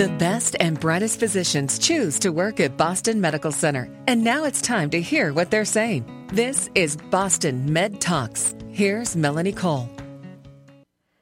The best and brightest physicians choose to work at Boston Medical Center. And now it's time to hear what they're saying. This is Boston Med Talks. Here's Melanie Cole.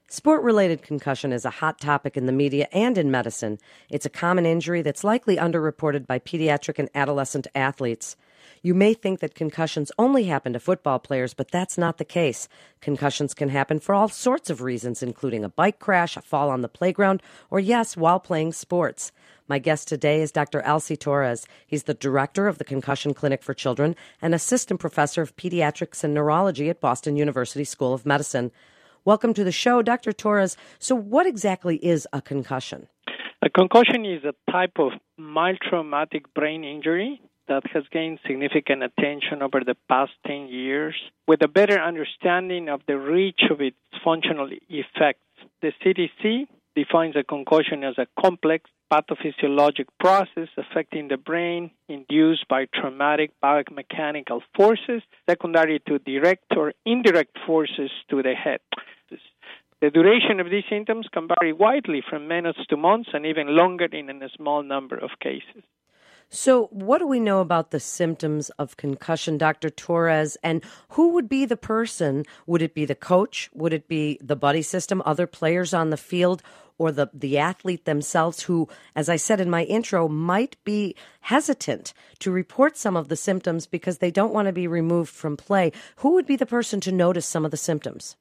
Sport related concussion is a hot topic in the media and in medicine. It's a common injury that's likely underreported by pediatric and adolescent athletes. You may think that concussions only happen to football players, but that's not the case. Concussions can happen for all sorts of reasons, including a bike crash, a fall on the playground, or yes, while playing sports. My guest today is Dr. Alcy Torres. He's the director of the Concussion Clinic for Children and assistant professor of pediatrics and neurology at Boston University School of Medicine. Welcome to the show, Dr. Torres. So, what exactly is a concussion? A concussion is a type of mild traumatic brain injury that has gained significant attention over the past 10 years. With a better understanding of the reach of its functional effects, the CDC defines a concussion as a complex pathophysiologic process affecting the brain induced by traumatic biomechanical forces secondary to direct or indirect forces to the head. The duration of these symptoms can vary widely from minutes to months and even longer in a small number of cases. So, what do we know about the symptoms of concussion, Dr. Torres? And who would be the person? Would it be the coach? Would it be the buddy system, other players on the field? or the, the athlete themselves who, as I said in my intro, might be hesitant to report some of the symptoms because they don't want to be removed from play. Who would be the person to notice some of the symptoms?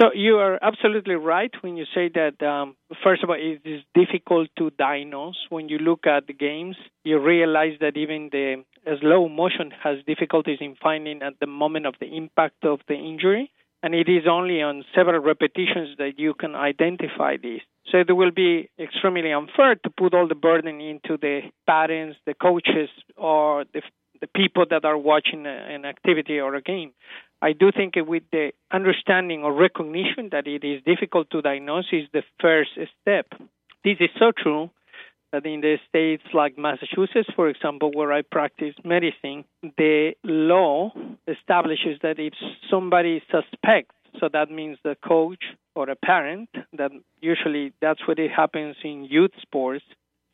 So you are absolutely right when you say that. Um, first of all, it is difficult to diagnose. When you look at the games, you realize that even the slow motion has difficulties in finding at the moment of the impact of the injury, and it is only on several repetitions that you can identify this. So it will be extremely unfair to put all the burden into the parents, the coaches, or the, the people that are watching an activity or a game. I do think with the understanding or recognition that it is difficult to diagnose is the first step. This is so true that in the states like Massachusetts, for example, where I practice medicine, the law establishes that if somebody suspects so that means the coach or a parent, that usually that's what it happens in youth sports,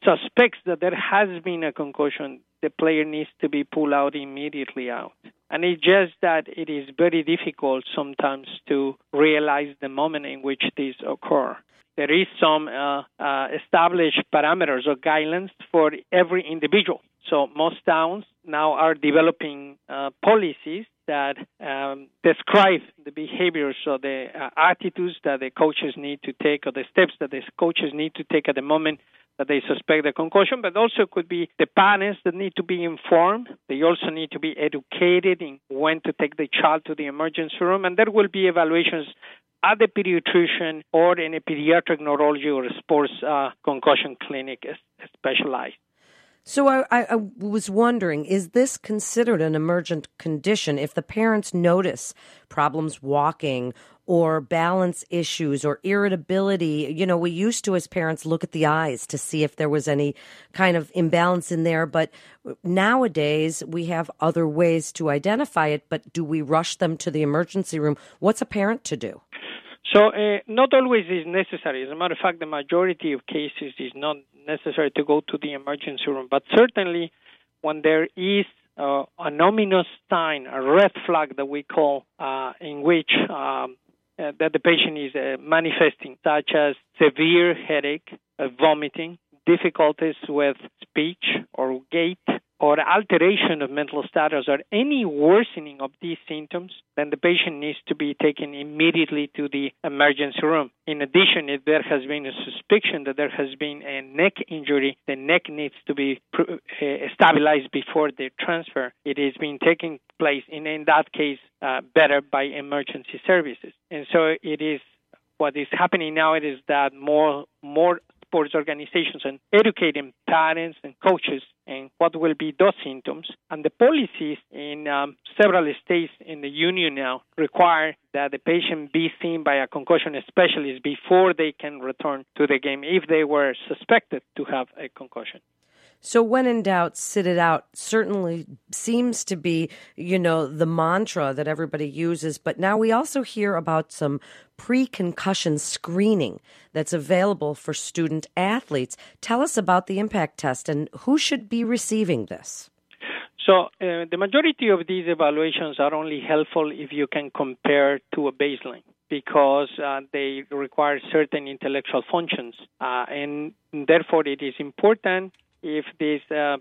suspects that there has been a concussion, the player needs to be pulled out immediately out. And it's just that it is very difficult sometimes to realize the moment in which this occur. There is some uh, uh, established parameters or guidelines for every individual. So most towns now are developing uh, policies that um, describe the behaviors or the uh, attitudes that the coaches need to take or the steps that the coaches need to take at the moment that they suspect a concussion, but also could be the parents that need to be informed. They also need to be educated in when to take the child to the emergency room, and there will be evaluations at the pediatrician or in a pediatric neurology or sports uh, concussion clinic specialized. So I, I, was wondering, is this considered an emergent condition if the parents notice problems walking or balance issues or irritability? You know, we used to, as parents, look at the eyes to see if there was any kind of imbalance in there, but nowadays we have other ways to identify it. But do we rush them to the emergency room? What's a parent to do? So, uh, not always is necessary. As a matter of fact, the majority of cases is not necessary to go to the emergency room. But certainly, when there is uh, an ominous sign, a red flag that we call, uh, in which um, uh, that the patient is uh, manifesting, such as severe headache, uh, vomiting, difficulties with speech or gait, or alteration of mental status or any worsening of these symptoms, then the patient needs to be taken immediately to the emergency room. In addition, if there has been a suspicion that there has been a neck injury, the neck needs to be uh, stabilized before the transfer. It is being taken place, in, in that case, uh, better by emergency services. And so it is what is happening now is that more more sports organizations and educating parents and coaches and what will be those symptoms. And the policies in um, several states in the union now require that the patient be seen by a concussion specialist before they can return to the game if they were suspected to have a concussion. So when in doubt, sit it out certainly seems to be, you know, the mantra that everybody uses. But now we also hear about some pre concussion screening that's available for student athletes. Tell us about the impact test and who should be receiving this. So, uh, the majority of these evaluations are only helpful if you can compare to a baseline because uh, they require certain intellectual functions. Uh, and therefore, it is important if these uh,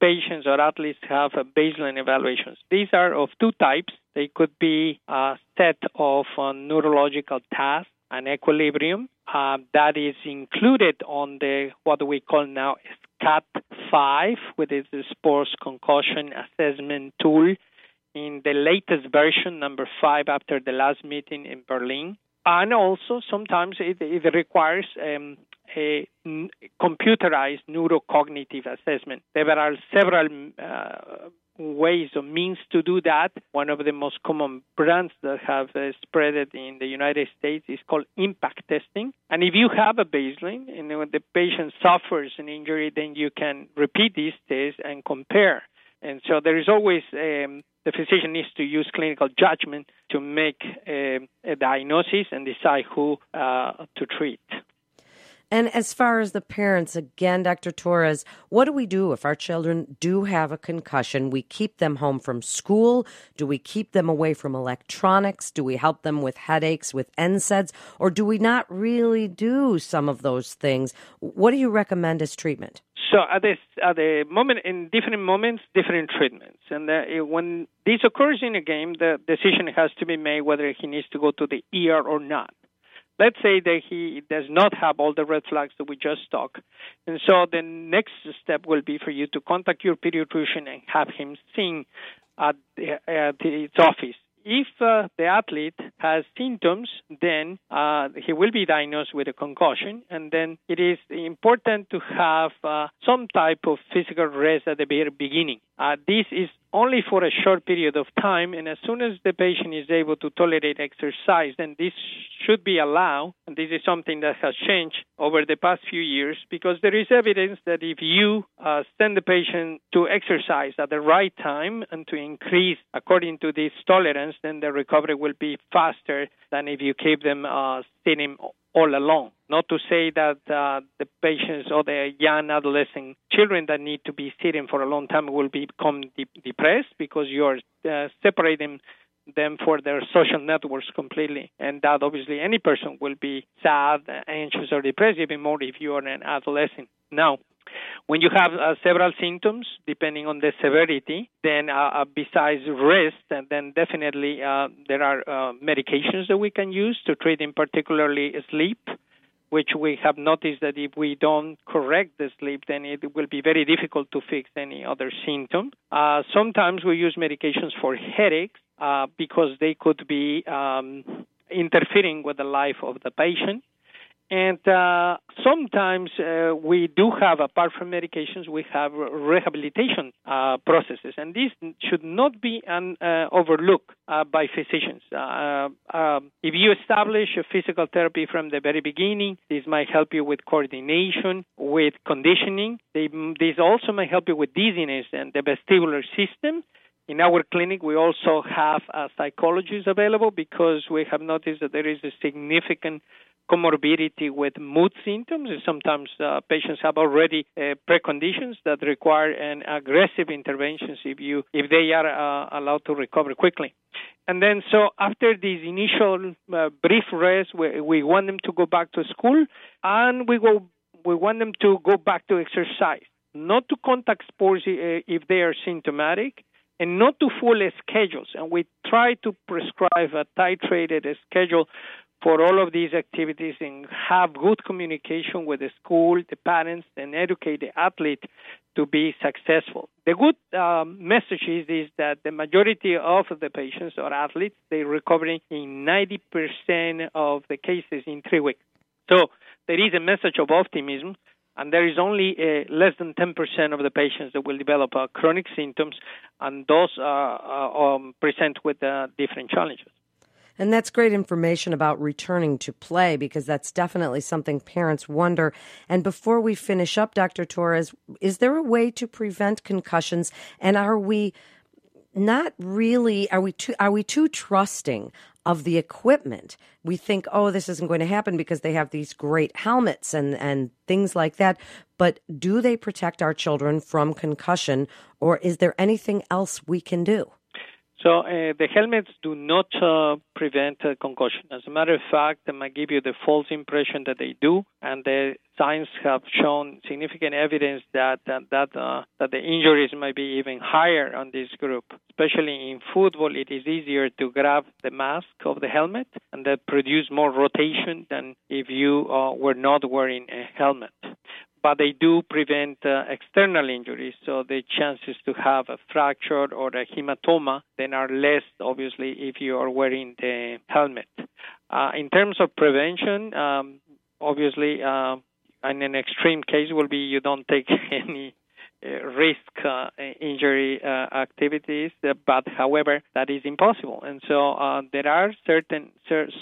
patients or athletes have a baseline evaluations. These are of two types. They could be a set of uh, neurological tasks and equilibrium uh, that is included on the what we call now SCAT 5, which is the sports concussion assessment tool in the latest version, number 5, after the last meeting in Berlin. And also, sometimes it, it requires um, a computerized neurocognitive assessment. There are several uh, ways or means to do that. One of the most common brands that have uh, spread it in the United States is called impact testing. And if you have a baseline and when the patient suffers an injury, then you can repeat these tests and compare. And so there is always um, the physician needs to use clinical judgment to make uh, a diagnosis and decide who uh, to treat. And as far as the parents, again, Dr. Torres, what do we do if our children do have a concussion? We keep them home from school? Do we keep them away from electronics? Do we help them with headaches with NSAIDs? Or do we not really do some of those things? What do you recommend as treatment? So at this at the moment, in different moments, different treatments, and uh, when this occurs in a game, the decision has to be made whether he needs to go to the ER or not. Let's say that he does not have all the red flags that we just talked. And so the next step will be for you to contact your pediatrician and have him seen at, the, at its office if uh, the athlete has symptoms, then uh, he will be diagnosed with a concussion, and then it is important to have uh, some type of physical rest at the very beginning. Uh, this is only for a short period of time, and as soon as the patient is able to tolerate exercise, then this should be allowed. And this is something that has changed over the past few years because there is evidence that if you uh, send the patient to exercise at the right time and to increase according to this tolerance, then the recovery will be faster than if you keep them uh, sitting all along. Not to say that uh, the patients or the young adolescent children that need to be sitting for a long time will become de- depressed because you're uh, separating them for their social networks completely. And that obviously any person will be sad, anxious, or depressed, even more if you are an adolescent. Now, when you have uh, several symptoms, depending on the severity, then uh, uh besides rest, and then definitely uh, there are uh, medications that we can use to treat, in particularly sleep which we have noticed that if we don't correct the sleep, then it will be very difficult to fix any other symptom. Uh, sometimes we use medications for headaches uh, because they could be um, interfering with the life of the patient. And uh, sometimes uh, we do have, apart from medications, we have rehabilitation uh, processes, and this should not be un, uh, overlooked uh, by physicians. Um, if you establish a physical therapy from the very beginning, this might help you with coordination, with conditioning. They, this also might help you with dizziness and the vestibular system. In our clinic, we also have psychologists available because we have noticed that there is a significant comorbidity with mood symptoms. Sometimes uh, patients have already uh, preconditions that require an aggressive interventions if you if they are uh, allowed to recover quickly. And then, so after this initial uh, brief rest, we, we want them to go back to school, and we go we want them to go back to exercise, not to contact sports uh, if they are symptomatic, and not to full schedules. And we try to prescribe a titrated schedule for all of these activities and have good communication with the school, the parents, and educate the athlete to be successful. The good um, message is, is that the majority of the patients or athletes they recovering in 90% of the cases in three weeks. So there is a message of optimism, and there is only uh, less than 10% of the patients that will develop uh, chronic symptoms, and those uh, uh um, present with uh, different challenges. And that's great information about returning to play because that's definitely something parents wonder. And before we finish up, Dr. Torres, is there a way to prevent concussions? And are we not really are we too are we too trusting of the equipment. We think oh this isn't going to happen because they have these great helmets and and things like that. But do they protect our children from concussion or is there anything else we can do so uh, the helmets do not uh, prevent uh, concussion. As a matter of fact, they might give you the false impression that they do, and the science have shown significant evidence that that that, uh, that the injuries might be even higher on this group. Especially in football, it is easier to grab the mask of the helmet, and that produce more rotation than if you uh, were not wearing a helmet but they do prevent uh, external injuries. So the chances to have a fracture or a hematoma then are less, obviously, if you are wearing the helmet. Uh, in terms of prevention, um, obviously, uh, in an extreme case will be you don't take any risk uh, injury uh, activities, but however, that is impossible. And so there are certain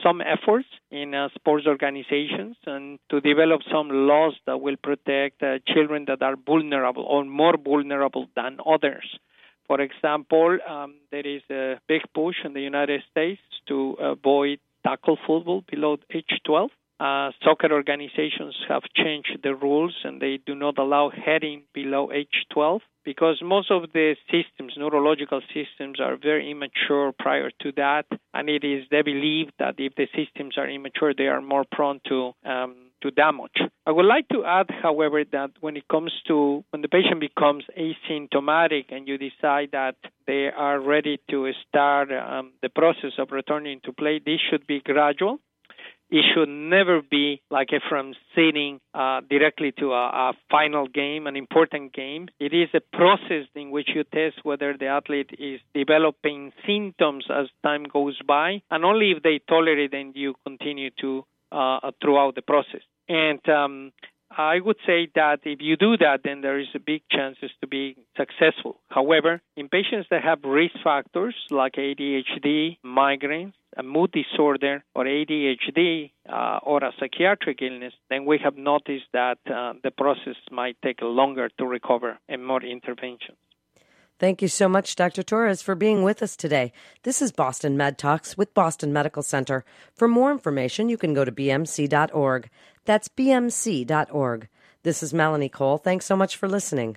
some efforts in sports organizations and to develop some laws that will protect children that are vulnerable or more vulnerable than others. For example, um, there is a big push in the United States to avoid tackle football below age 12 uh, soccer organizations have changed the rules and they do not allow heading below age 12 because most of the systems, neurological systems, are very immature prior to that, and it is they believe that if the systems are immature, they are more prone to um, to damage. I would like to add, however, that when it comes to when the patient becomes asymptomatic and you decide that they are ready to start um, the process of returning to play, this should be gradual it should never be like from sitting uh, directly to a, a, final game, an important game. It is a process in which you test whether the athlete is developing symptoms as time goes by, and only if they tolerate, then you continue to uh, throughout the process. And um, I would say that if you do that, then there is a big chances to be successful. However, in patients that have risk factors like ADHD, migraines, a mood disorder, or ADHD, uh, or a psychiatric illness, then we have noticed that uh, the process might take longer to recover and more interventions. Thank you so much, Dr. Torres, for being with us today. This is Boston Med Talks with Boston Medical Center. For more information, you can go to bmc.org. That's bmc.org. This is Melanie Cole. Thanks so much for listening.